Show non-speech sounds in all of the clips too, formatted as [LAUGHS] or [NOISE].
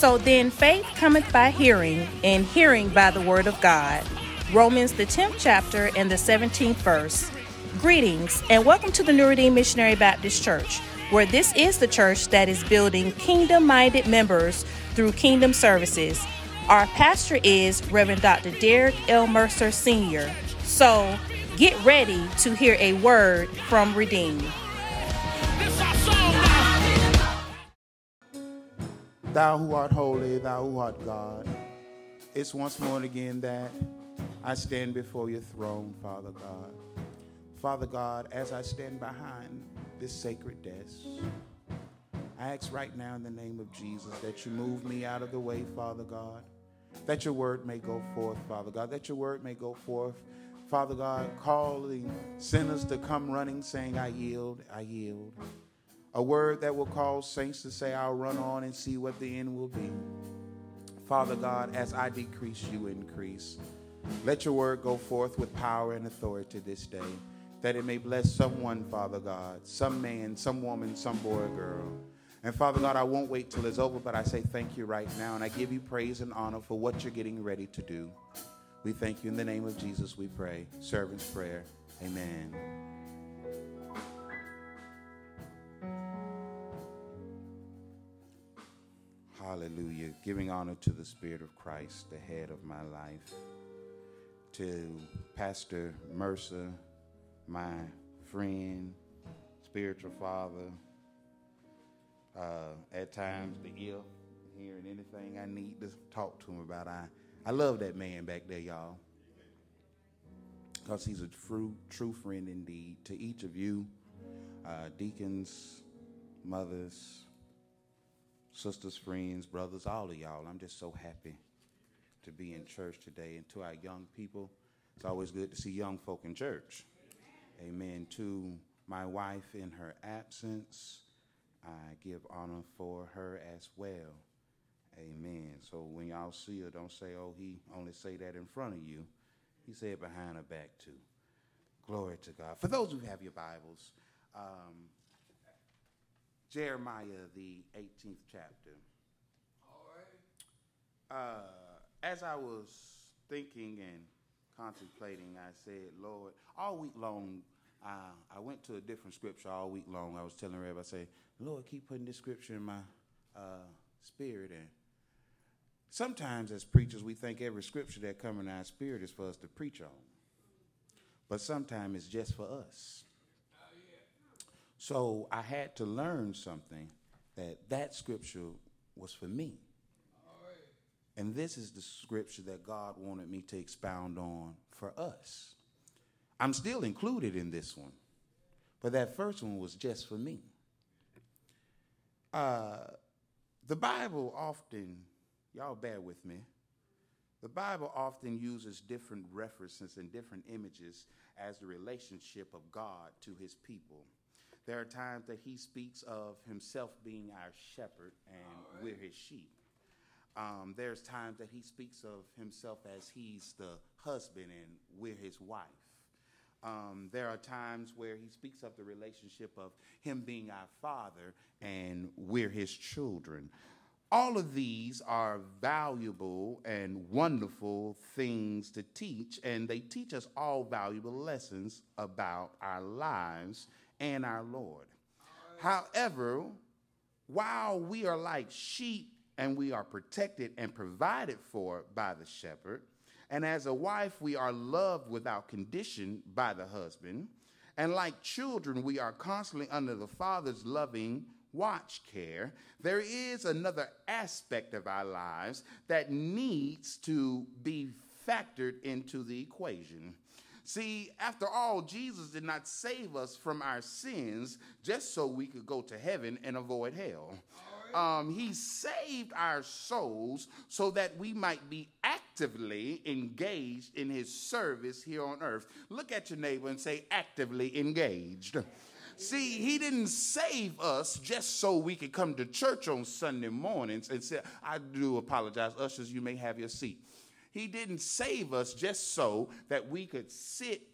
So then faith cometh by hearing, and hearing by the word of God. Romans, the 10th chapter, and the 17th verse. Greetings, and welcome to the New Redeemed Missionary Baptist Church, where this is the church that is building kingdom minded members through kingdom services. Our pastor is Reverend Dr. Derek L. Mercer Sr. So get ready to hear a word from Redeemed. Thou who art holy, thou who art God. It's once more and again that I stand before your throne, Father God. Father God, as I stand behind this sacred desk, I ask right now in the name of Jesus that you move me out of the way, Father God, that your word may go forth, Father God, that your word may go forth, Father God, calling sinners to come running, saying, I yield, I yield. A word that will cause saints to say, I'll run on and see what the end will be. Father God, as I decrease, you increase. Let your word go forth with power and authority this day, that it may bless someone, Father God, some man, some woman, some boy or girl. And Father God, I won't wait till it's over, but I say thank you right now, and I give you praise and honor for what you're getting ready to do. We thank you in the name of Jesus, we pray. Servant's prayer. Amen. Hallelujah. Giving honor to the Spirit of Christ, the head of my life. To Pastor Mercer, my friend, spiritual father. Uh, at times, the ill, hearing anything I need to talk to him about. I, I love that man back there, y'all. Because he's a true, true friend indeed. To each of you, uh, deacons, mothers, sisters, friends, brothers, all of y'all. I'm just so happy to be in church today. And to our young people, it's always good to see young folk in church. Amen. To my wife in her absence, I give honor for her as well. Amen. So when y'all see her, don't say, oh, he only say that in front of you. He said behind her back too. Glory to God. For those who have your Bibles, um, Jeremiah, the 18th chapter. All right. Uh, as I was thinking and contemplating, I said, Lord, all week long, uh, I went to a different scripture all week long. I was telling everybody, I say, Lord, keep putting this scripture in my uh, spirit. And sometimes as preachers, we think every scripture that comes in our spirit is for us to preach on. But sometimes it's just for us. So I had to learn something that that scripture was for me. And this is the scripture that God wanted me to expound on for us. I'm still included in this one, but that first one was just for me. Uh, the Bible often, y'all bear with me, the Bible often uses different references and different images as the relationship of God to his people. There are times that he speaks of himself being our shepherd and right. we're his sheep. Um, there's times that he speaks of himself as he's the husband and we're his wife. Um, there are times where he speaks of the relationship of him being our father and we're his children. All of these are valuable and wonderful things to teach, and they teach us all valuable lessons about our lives and our Lord. However, while we are like sheep and we are protected and provided for by the shepherd, and as a wife, we are loved without condition by the husband, and like children, we are constantly under the father's loving watch care, there is another aspect of our lives that needs to be factored into the equation. See, after all, Jesus did not save us from our sins just so we could go to heaven and avoid hell. Um, he saved our souls so that we might be actively engaged in his service here on earth. Look at your neighbor and say, actively engaged. See, he didn't save us just so we could come to church on Sunday mornings and say, I do apologize, ushers, you may have your seat. He didn't save us just so that we could sit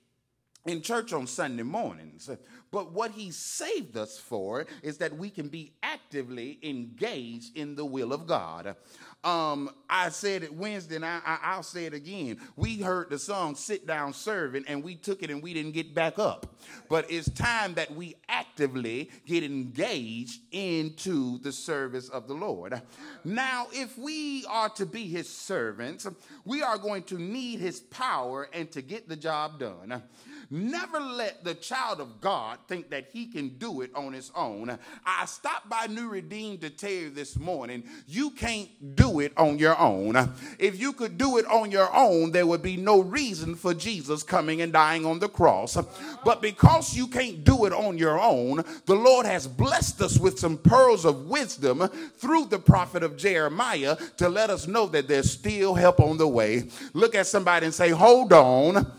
in church on Sunday mornings. But what he saved us for is that we can be actively engaged in the will of God. Um, I said it Wednesday, and I, will say it again. We heard the song "Sit Down Serving," and we took it, and we didn't get back up. But it's time that we actively get engaged into the service of the Lord. Now, if we are to be His servants, we are going to need His power and to get the job done. Never let the child of God think that he can do it on his own. I stopped by New Redeem to tell you this morning, you can't do it on your own. If you could do it on your own, there would be no reason for Jesus coming and dying on the cross. But because you can't do it on your own, the Lord has blessed us with some pearls of wisdom through the prophet of Jeremiah to let us know that there's still help on the way. Look at somebody and say, Hold on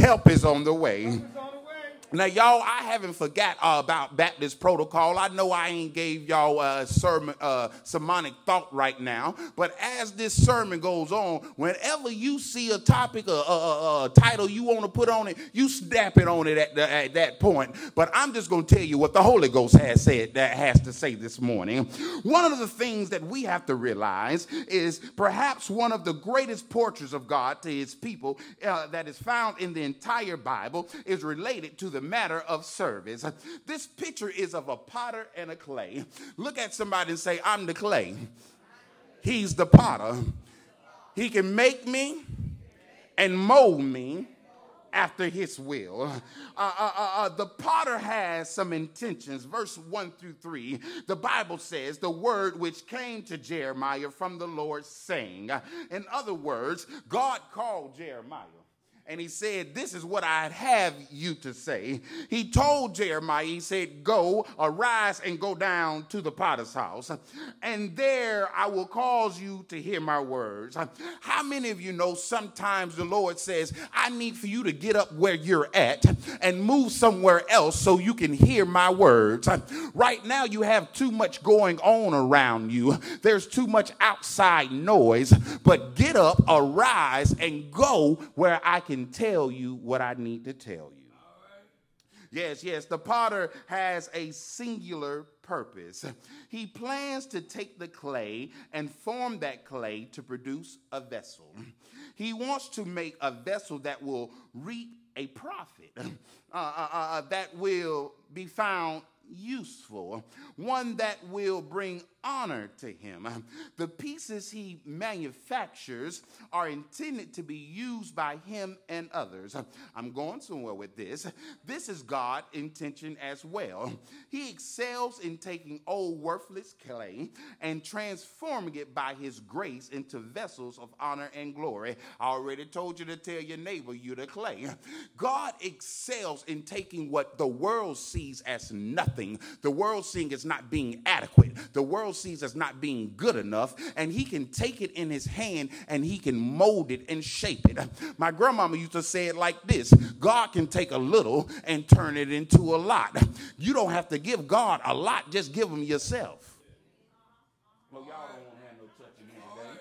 help is on the way. Now, y'all, I haven't forgot uh, about Baptist protocol. I know I ain't gave y'all a sermon, uh, sermonic thought right now, but as this sermon goes on, whenever you see a topic, a, a, a title you want to put on it, you snap it on it at, the, at that point. But I'm just going to tell you what the Holy Ghost has said that has to say this morning. One of the things that we have to realize is perhaps one of the greatest portraits of God to His people uh, that is found in the entire Bible is related to the matter of service. This picture is of a potter and a clay. Look at somebody and say, I'm the clay. He's the potter. He can make me and mold me after his will. Uh, uh, uh, uh, the potter has some intentions. Verse 1 through 3, the Bible says, The word which came to Jeremiah from the Lord, saying, In other words, God called Jeremiah and he said, This is what I have you to say. He told Jeremiah, He said, Go, arise, and go down to the potter's house, and there I will cause you to hear my words. How many of you know sometimes the Lord says, I need for you to get up where you're at and move somewhere else so you can hear my words? Right now, you have too much going on around you, there's too much outside noise, but get up, arise, and go where I can can tell you what I need to tell you. Yes, yes, the potter has a singular purpose. He plans to take the clay and form that clay to produce a vessel. He wants to make a vessel that will reap a profit, uh, uh, uh, that will be found useful, one that will bring honor to him. The pieces he manufactures are intended to be used by him and others. I'm going somewhere with this. This is God's intention as well. He excels in taking old worthless clay and transforming it by his grace into vessels of honor and glory. I already told you to tell your neighbor you're the clay. God excels in taking what the world sees as nothing. The world seeing as not being adequate. The world world sees as not being good enough, and he can take it in his hand and he can mold it and shape it. My grandmama used to say it like this God can take a little and turn it into a lot. You don't have to give God a lot, just give him yourself. Well, y'all don't want to have no touching here today.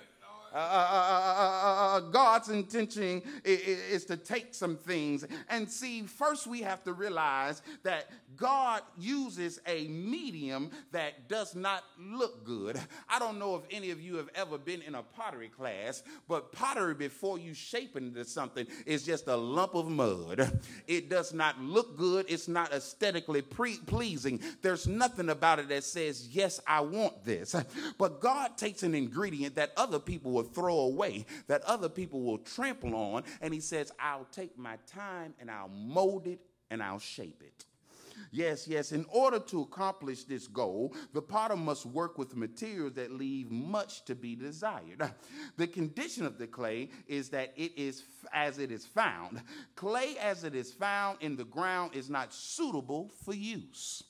Uh, uh, uh, God's intention is, is to take some things and see. First, we have to realize that God uses a medium that does not look good. I don't know if any of you have ever been in a pottery class, but pottery before you shape it into something is just a lump of mud. It does not look good. It's not aesthetically pre- pleasing. There's nothing about it that says, "Yes, I want this." But God takes an ingredient that other people will throw away, that other people will trample on, and He says, "I'll take my time and I'll mold it and I'll shape it." Yes, yes. In order to accomplish this goal, the potter must work with materials that leave much to be desired. The condition of the clay is that it is as it is found. Clay as it is found in the ground is not suitable for use.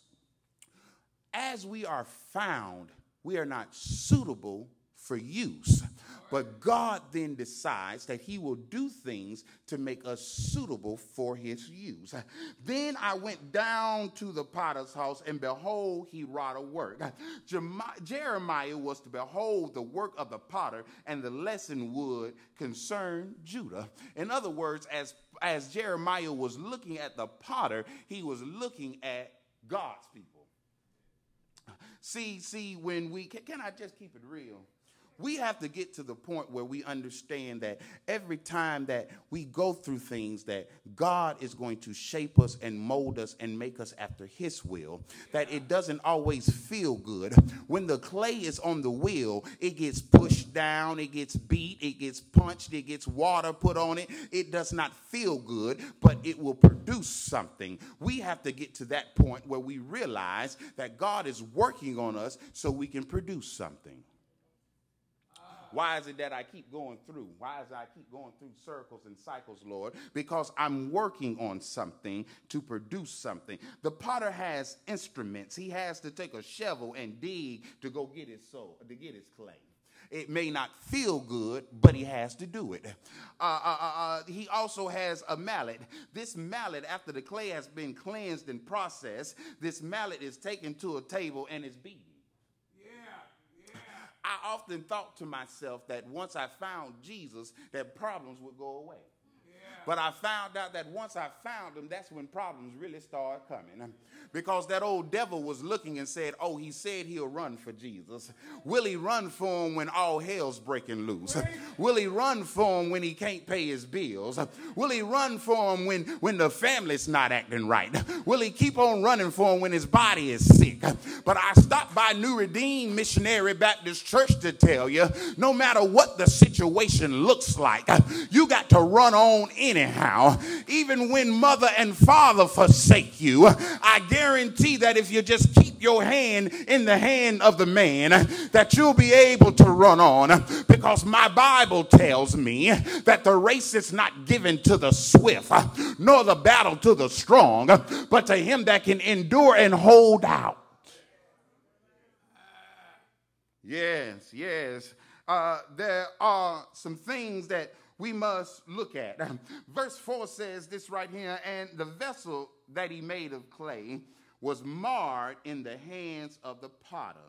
As we are found, we are not suitable for use. But God then decides that He will do things to make us suitable for His use. [LAUGHS] Then I went down to the potter's house, and behold, he wrought a work. [LAUGHS] Jeremiah was to behold the work of the potter, and the lesson would concern Judah. In other words, as, as Jeremiah was looking at the potter, he was looking at God's people. See, see, when we can, can I just keep it real? We have to get to the point where we understand that every time that we go through things that God is going to shape us and mold us and make us after his will that it doesn't always feel good. When the clay is on the wheel it gets pushed down it gets beat it gets punched it gets water put on it. It does not feel good but it will produce something. We have to get to that point where we realize that God is working on us so we can produce something why is it that I keep going through? Why is I keep going through circles and cycles, Lord? Because I'm working on something to produce something. The potter has instruments. He has to take a shovel and dig to go get his soul, to get his clay. It may not feel good, but he has to do it. Uh, uh, uh, uh he also has a mallet. This mallet, after the clay has been cleansed and processed, this mallet is taken to a table and is beaten. I often thought to myself that once I found Jesus, that problems would go away. But I found out that once I found him, that's when problems really started coming. Because that old devil was looking and said, Oh, he said he'll run for Jesus. Will he run for him when all hell's breaking loose? Will he run for him when he can't pay his bills? Will he run for him when, when the family's not acting right? Will he keep on running for him when his body is sick? But I stopped by New Redeemed Missionary Baptist Church to tell you no matter what the situation looks like, you got to run on in anyhow. Even when mother and father forsake you, I guarantee that if you just keep your hand in the hand of the man, that you'll be able to run on. Because my Bible tells me that the race is not given to the swift, nor the battle to the strong, but to him that can endure and hold out. Yes, yes. Uh, there are some things that we must look at. [LAUGHS] Verse 4 says this right here and the vessel that he made of clay was marred in the hands of the potter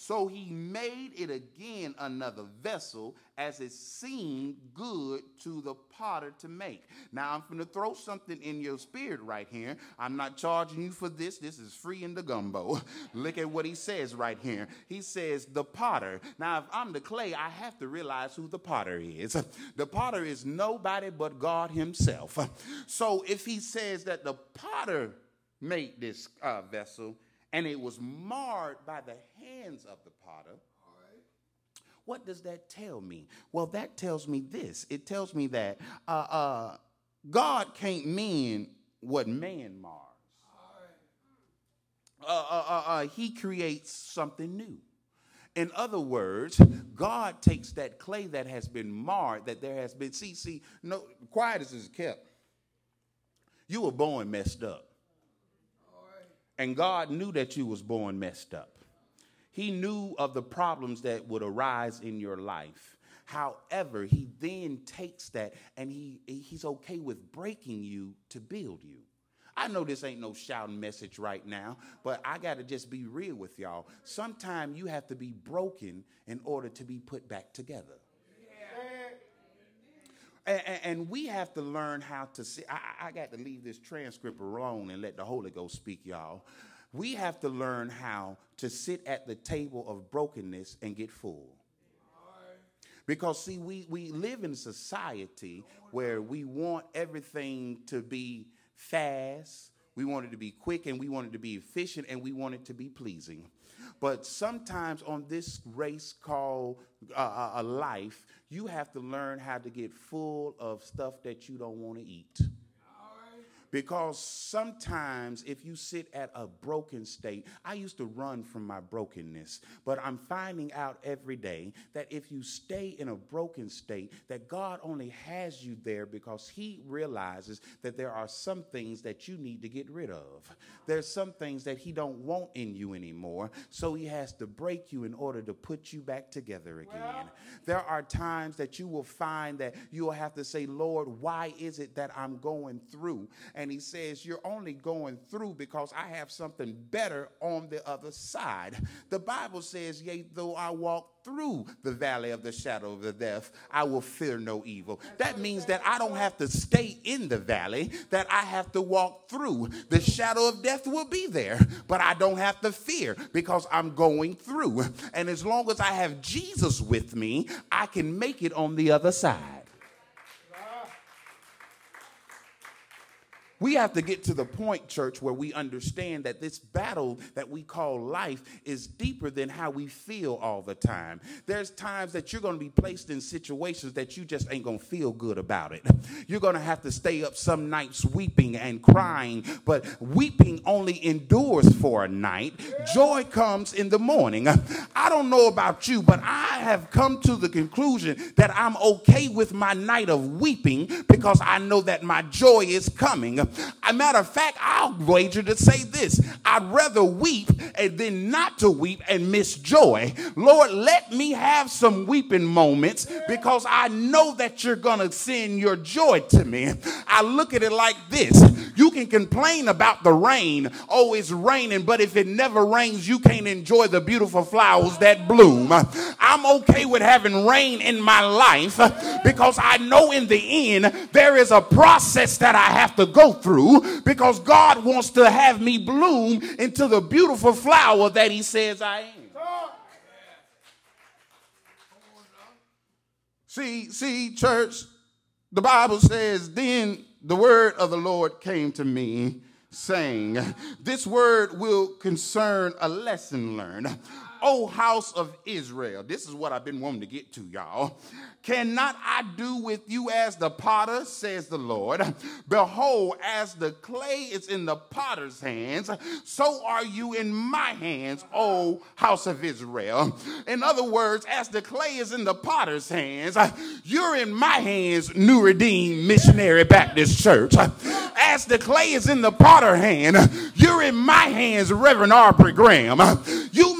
so he made it again another vessel as it seemed good to the potter to make. Now I'm going to throw something in your spirit right here. I'm not charging you for this. This is free in the gumbo. [LAUGHS] Look at what he says right here. He says, the potter. Now, if I'm the clay, I have to realize who the potter is. [LAUGHS] The potter is nobody but God himself. [LAUGHS] So if he says that the potter made this uh, vessel, and it was marred by the hands of the potter. What does that tell me? Well, that tells me this. It tells me that uh, uh, God can't mean what man mars. Uh, uh, uh, uh, he creates something new. In other words, God takes that clay that has been marred, that there has been, see, see, no, is kept. You were born messed up. And God knew that you was born messed up. He knew of the problems that would arise in your life. However, he then takes that and he, he's okay with breaking you to build you. I know this ain't no shouting message right now, but I got to just be real with y'all. Sometimes you have to be broken in order to be put back together. And, we have to learn how to see. I, I got to leave this transcript alone and let the Holy Ghost speak, y'all. We have to learn how to sit at the table of brokenness and get full. Because, see, we, we live in society where we want everything to be fast, we want it to be quick, and we want it to be efficient, and we want it to be pleasing. But sometimes on this race called uh, uh, a life, you have to learn how to get full of stuff that you don't want to eat. Because sometimes if you sit at a broken state, I used to run from my brokenness, but I'm finding out every day that if you stay in a broken state, that God only has you there because He realizes that there are some things that you need to get rid of. There's some things that He don't want in you anymore, so He has to break you in order to put you back together again. Well, there are times that you will find that you will have to say, Lord, why is it that I'm going through? And He says, You're only going through because I have something better on the other side. The Bible says, Yea, though I walk through the valley of the shadow of the death, I will fear no evil. That means that I don't have to stay in the valley, that I have to walk through. The shadow of death will be there, but I don't have to fear because I'm going through. And as long as I have Jesus with me, I can make it on the other side. We have to get to the point, church, where we understand that this battle that we call life is deeper than how we feel all the time. There's times that you're going to be placed in situations that you just ain't going to feel good about it. You're going to have to stay up some nights weeping and crying, but weeping only endures for a night. Joy comes in the morning. I don't know about you, but I have come to the conclusion that I'm okay with my night of weeping because I know that my joy is coming. A matter of fact, I'll wager to say this I'd rather weep then not to weep and miss joy. Lord, let me have some weeping moments because I know that you're going to send your joy to me. I look at it like this you can complain about the rain. Oh, it's raining, but if it never rains, you can't enjoy the beautiful flowers that bloom. I'm okay with having rain in my life because I know in the end there is a process that I have to go through because God wants to have me bloom into the beautiful flower that He says I am. See, see, church, the Bible says, then the word of the Lord came to me, saying, This word will concern a lesson learned. O house of Israel, this is what I've been wanting to get to, y'all. Cannot I do with you as the potter, says the Lord? Behold, as the clay is in the potter's hands, so are you in my hands, O house of Israel. In other words, as the clay is in the potter's hands, you're in my hands, New Redeemed Missionary Baptist Church. As the clay is in the potter's hand, you're in my hands, Reverend Aubrey Graham.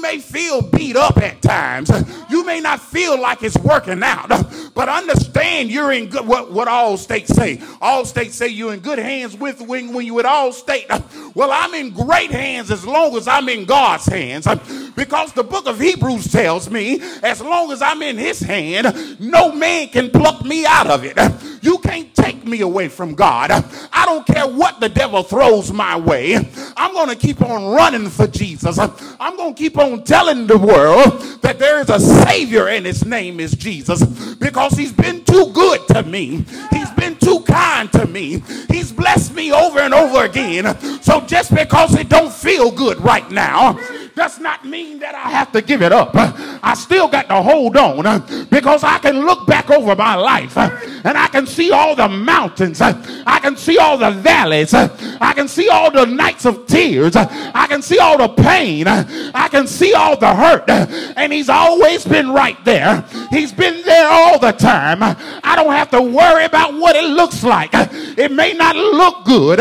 May feel beat up at times. You may not feel like it's working out [LAUGHS] but understand you're in good, what, what Allstate's say. Allstate's say you're in good hands with when, when you at Allstate. [LAUGHS] Well, I'm in great hands as long as I'm in God's hands. [LAUGHS] Because the book of Hebrews tells me, as long as I'm in his hand, no man can pluck me out of it. You can't take me away from God. I don't care what the devil throws my way. I'm going to keep on running for Jesus. I'm going to keep on telling the world that there is a Savior and his name is Jesus because he's been too good to me. He's been too kind to me. He's blessed me over and over again. So just because it don't feel good right now, does not mean that I have to give it up. I still got to hold on uh, because I can look back over my life uh, and I can see all the mountains. Uh, I can see all the valleys. I can see all the nights of tears. I can see all the pain. I can see all the hurt. And he's always been right there. He's been there all the time. I don't have to worry about what it looks like. It may not look good,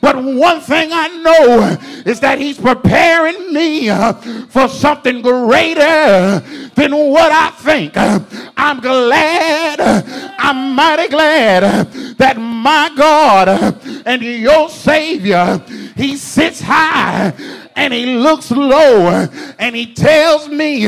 but one thing I know is that he's preparing me for something greater than what I think. I'm glad, I'm mighty glad that my God and your Savior, He sits high and He looks low and He tells me,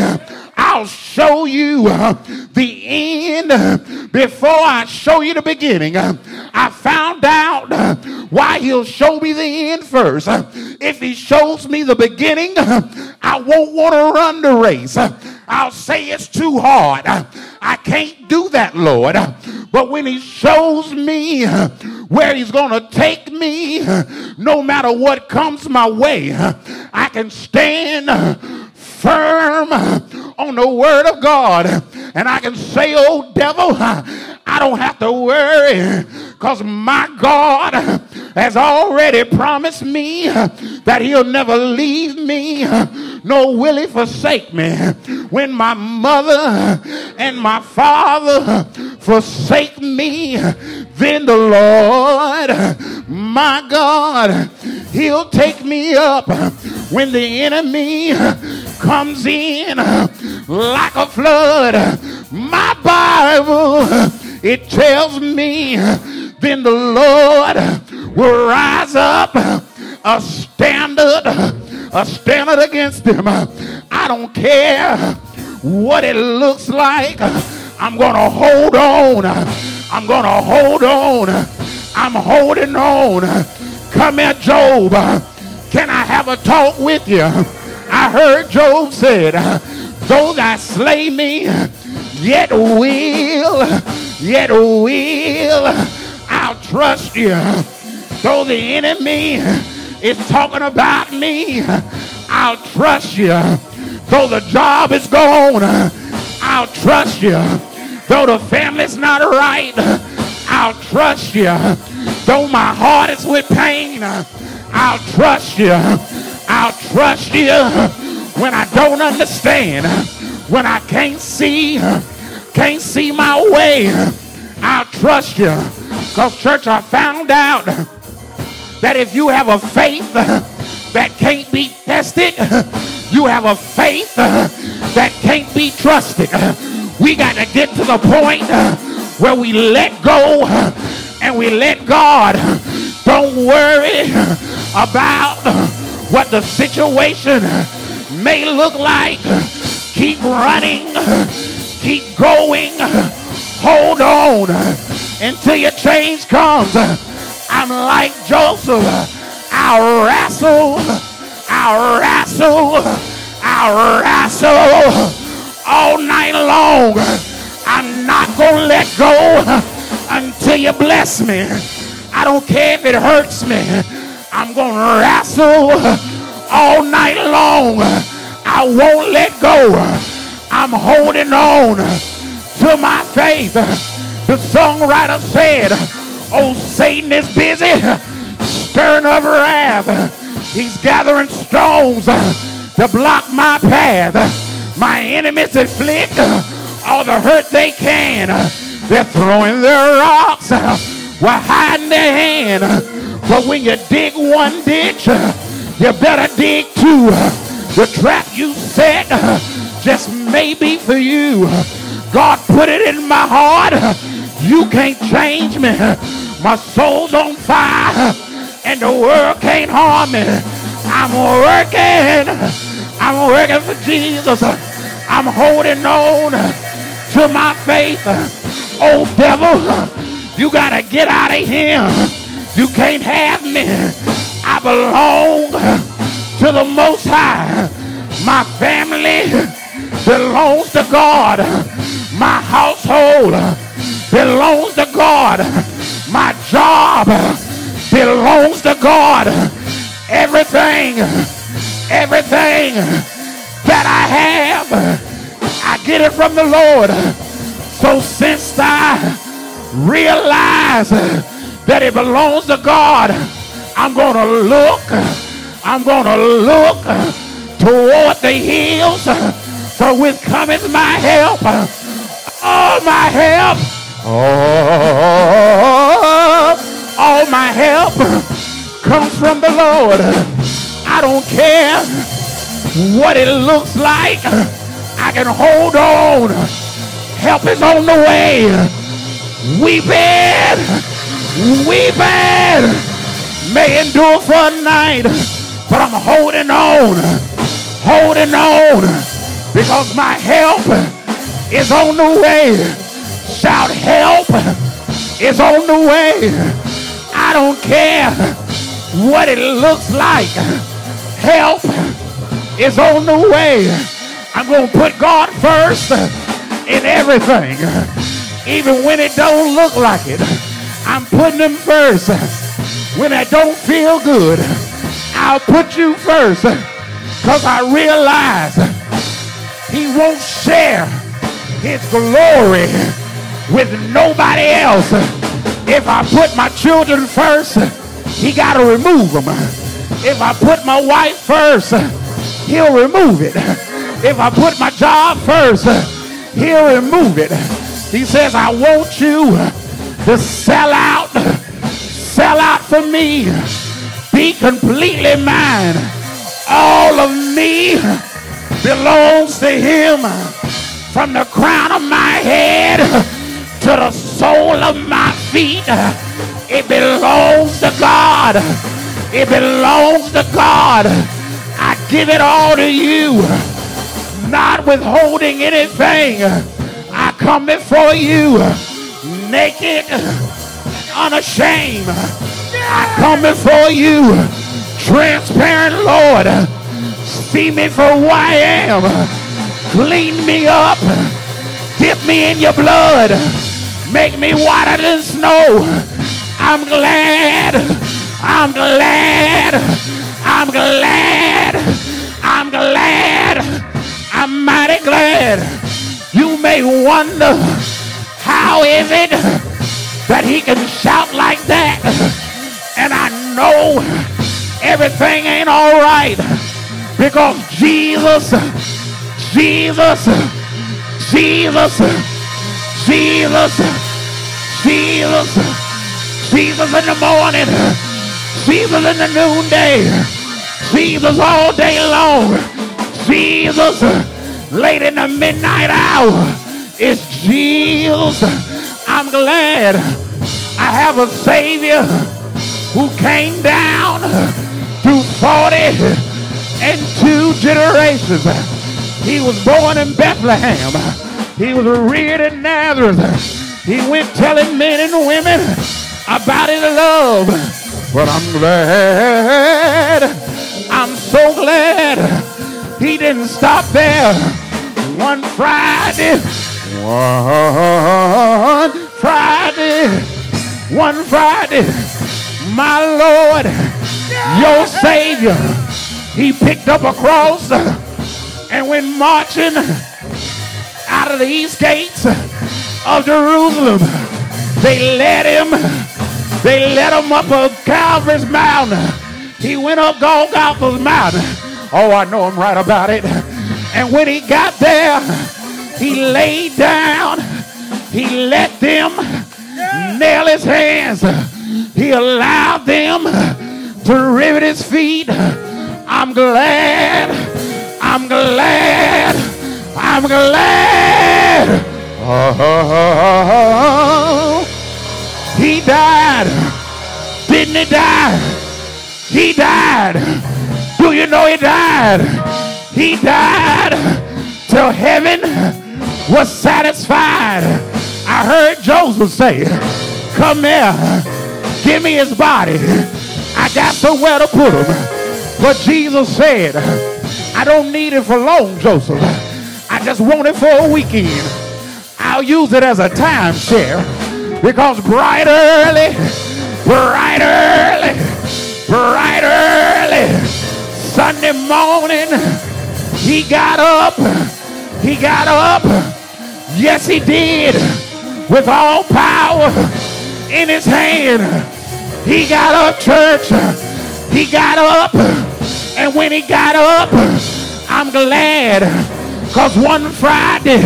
I'll show you uh, the end before I show you the beginning. Uh, I found out uh, why he'll show me the end first. If he shows me the beginning, I won't want to run the race. I'll say it's too hard. I can't do that, Lord. But when He shows me where He's going to take me, no matter what comes my way, I can stand firm on the Word of God. And I can say, Oh, devil, I don't have to worry because my God has already promised me that he'll never leave me nor will he forsake me. When my mother and my father forsake me, then the Lord, my God, he'll take me up when the enemy comes in like a flood. My Bible it tells me then the Lord will rise up a standard, a standard against them. I don't care what it looks like. I'm going to hold on. I'm going to hold on. I'm holding on. Come here, Job. Can I have a talk with you? I heard Job said, though that slay me, yet will, yet will I'll trust you. Though the enemy is talking about me, I'll trust you. Though the job is gone, I'll trust you. Though the family's not right, I'll trust you. Though my heart is with pain, I'll trust you. I'll trust you when I don't understand, when I can't see, can't see my way. I'll trust you. Because, church, I found out that if you have a faith that can't be tested, you have a faith that can't be trusted. We got to get to the point where we let go and we let God. Don't worry about what the situation may look like. Keep running, keep going, hold on until your change comes. I'm like Joseph. I'll wrestle, I'll wrestle, I'll wrestle all night long. I'm not to let go until you bless me. I don't care if it hurts me. I'm going to wrestle all night long. I won't let go. I'm holding on to my faith. The songwriter said, Oh, Satan is busy stirring up wrath. He's gathering stones to block my path. My enemies inflict all the hurt they can. They're throwing their rocks uh, while hiding their hand. But when you dig one ditch, uh, you better dig two. Uh, the trap you set uh, just may be for you. God put it in my heart you can't change me. My soul's on fire and the world can't harm me. I'm working. I'm working for Jesus. I'm holding on to my faith. Oh, devil, you got to get out of here. You can't have me. I belong to the Most High. My family belongs to God. My household belongs to God. My job belongs to God. Everything, everything that I have, I get it from the Lord. So since I realize that it belongs to God, I'm going to look, I'm going to look toward the hills for with cometh my help. All my help Oh, all my help comes from the Lord. I don't care what it looks like. I can hold on. Help is on the way. Weeping, weeping may endure for a night, but I'm holding on, holding on because my help is on the way. Shout, help is on the way. I don't care what it looks like. Help is on the way. I'm going to put God first in everything. Even when it don't look like it. I'm putting him first. When I don't feel good, I'll put you first. Because I realize he won't share his glory with nobody else. If I put my children first, he got to remove them. If I put my wife first, he'll remove it. If I put my job first, he'll remove it. He says, I want you to sell out, sell out for me, be completely mine. All of me belongs to him from the crown of my head to the sole of my feet. It belongs to God. It belongs to God. I give it all to you, not withholding anything. I come before you naked, unashamed. I come before you transparent, Lord. See me for who I am. Clean me up. Dip me in your blood. Make me whiter than snow. I'm glad. I'm glad. I'm glad. I'm glad. I'm mighty glad. You may wonder how is it that he can shout like that? And I know everything ain't all right because Jesus, Jesus, Jesus, Jesus, Jesus, Jesus in the morning, Jesus in the noonday, Jesus all day long, Jesus late in the midnight hour. It's Jesus. I'm glad I have a Savior who came down to 40 and two generations. He was born in Bethlehem. He was reared in Nazareth. He went telling men and women about his love. But I'm glad, I'm so glad he didn't stop there. One Friday, one Friday, one Friday, my Lord, your Savior, he picked up a cross and went marching out of the east gates of Jerusalem. They led him, they led him up a Calvary's mountain. He went up Golgotha's mountain. Oh, I know I'm right about it. And when he got there, he laid down. He let them nail his hands. He allowed them to rivet his feet. I'm glad. I'm glad. I'm glad. Oh, he died. Didn't he die? He died. Do you know he died? He died till heaven was satisfied. I heard Joseph say, Come here, give me his body. I got somewhere to put him. But Jesus said, I don't need it for long, Joseph. I just want it for a weekend. I'll use it as a timeshare because bright early, bright early, bright early, Sunday morning, he got up. He got up. Yes, he did. With all power in his hand. He got up, church. He got up. And when he got up, I'm glad. Because one Friday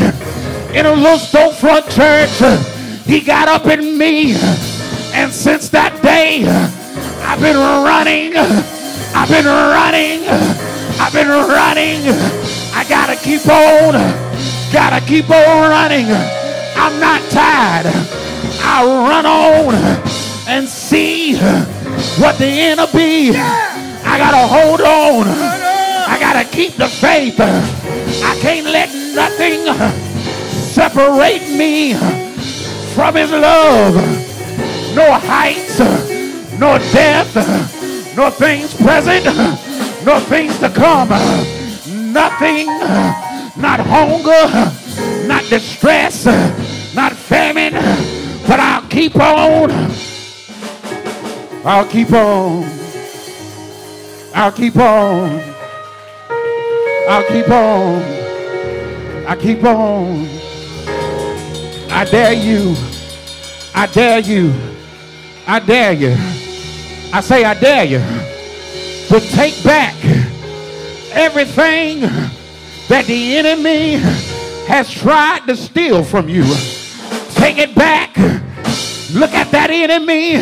in a little storefront church, he got up in me. And since that day, I've been running. I've been running. I've been running. I gotta keep on. Gotta keep on running. I'm not tired. I'll run on and see what the end will be. I gotta hold on. I gotta keep the faith. I can't let nothing separate me from his love. No heights, no depth, no things present, no things to come. Nothing, not hunger, not distress, not famine, but I'll keep on. I'll keep on. I'll keep on. I'll keep on. I keep on. I dare you. I dare you. I dare you. I say, I dare you to take back everything that the enemy has tried to steal from you. Take it back. Look at that enemy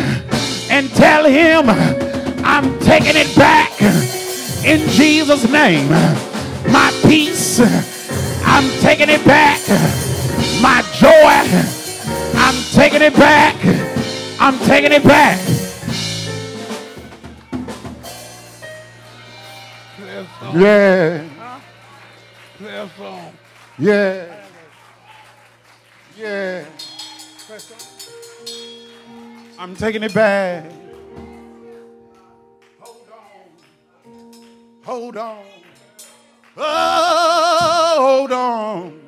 and tell him, I'm taking it back in Jesus' name. My peace, I'm taking it back. My joy, I'm taking it back. I'm taking it back. Yeah. Yeah. Yeah. I'm taking it back. Hold on. Hold on. Oh, hold on.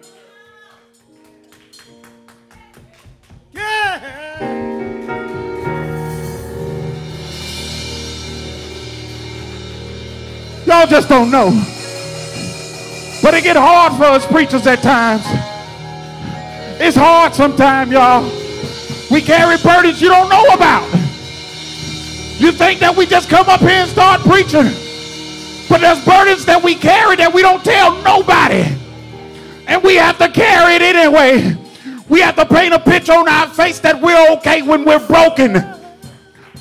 Yeah. Y'all just don't know. But it get hard for us preachers at times. It's hard sometimes, y'all. We carry burdens you don't know about. You think that we just come up here and start preaching. But there's burdens that we carry that we don't tell nobody. And we have to carry it anyway. We have to paint a picture on our face that we're okay when we're broken.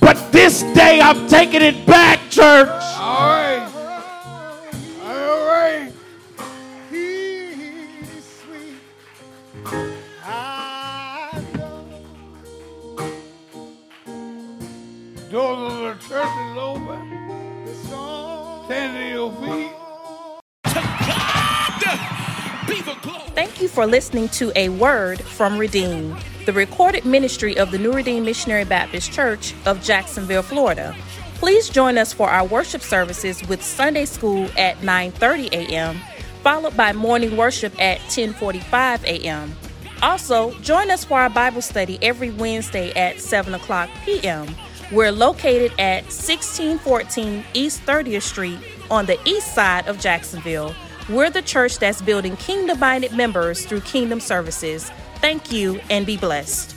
But this day I'm taking it back, church. For listening to A Word from Redeem, the recorded ministry of the New Redeem Missionary Baptist Church of Jacksonville, Florida. Please join us for our worship services with Sunday school at 9:30 a.m., followed by morning worship at 10:45 a.m. Also, join us for our Bible study every Wednesday at 7 o'clock p.m. We're located at 1614 East 30th Street on the east side of Jacksonville. We're the church that's building kingdom minded members through kingdom services. Thank you and be blessed.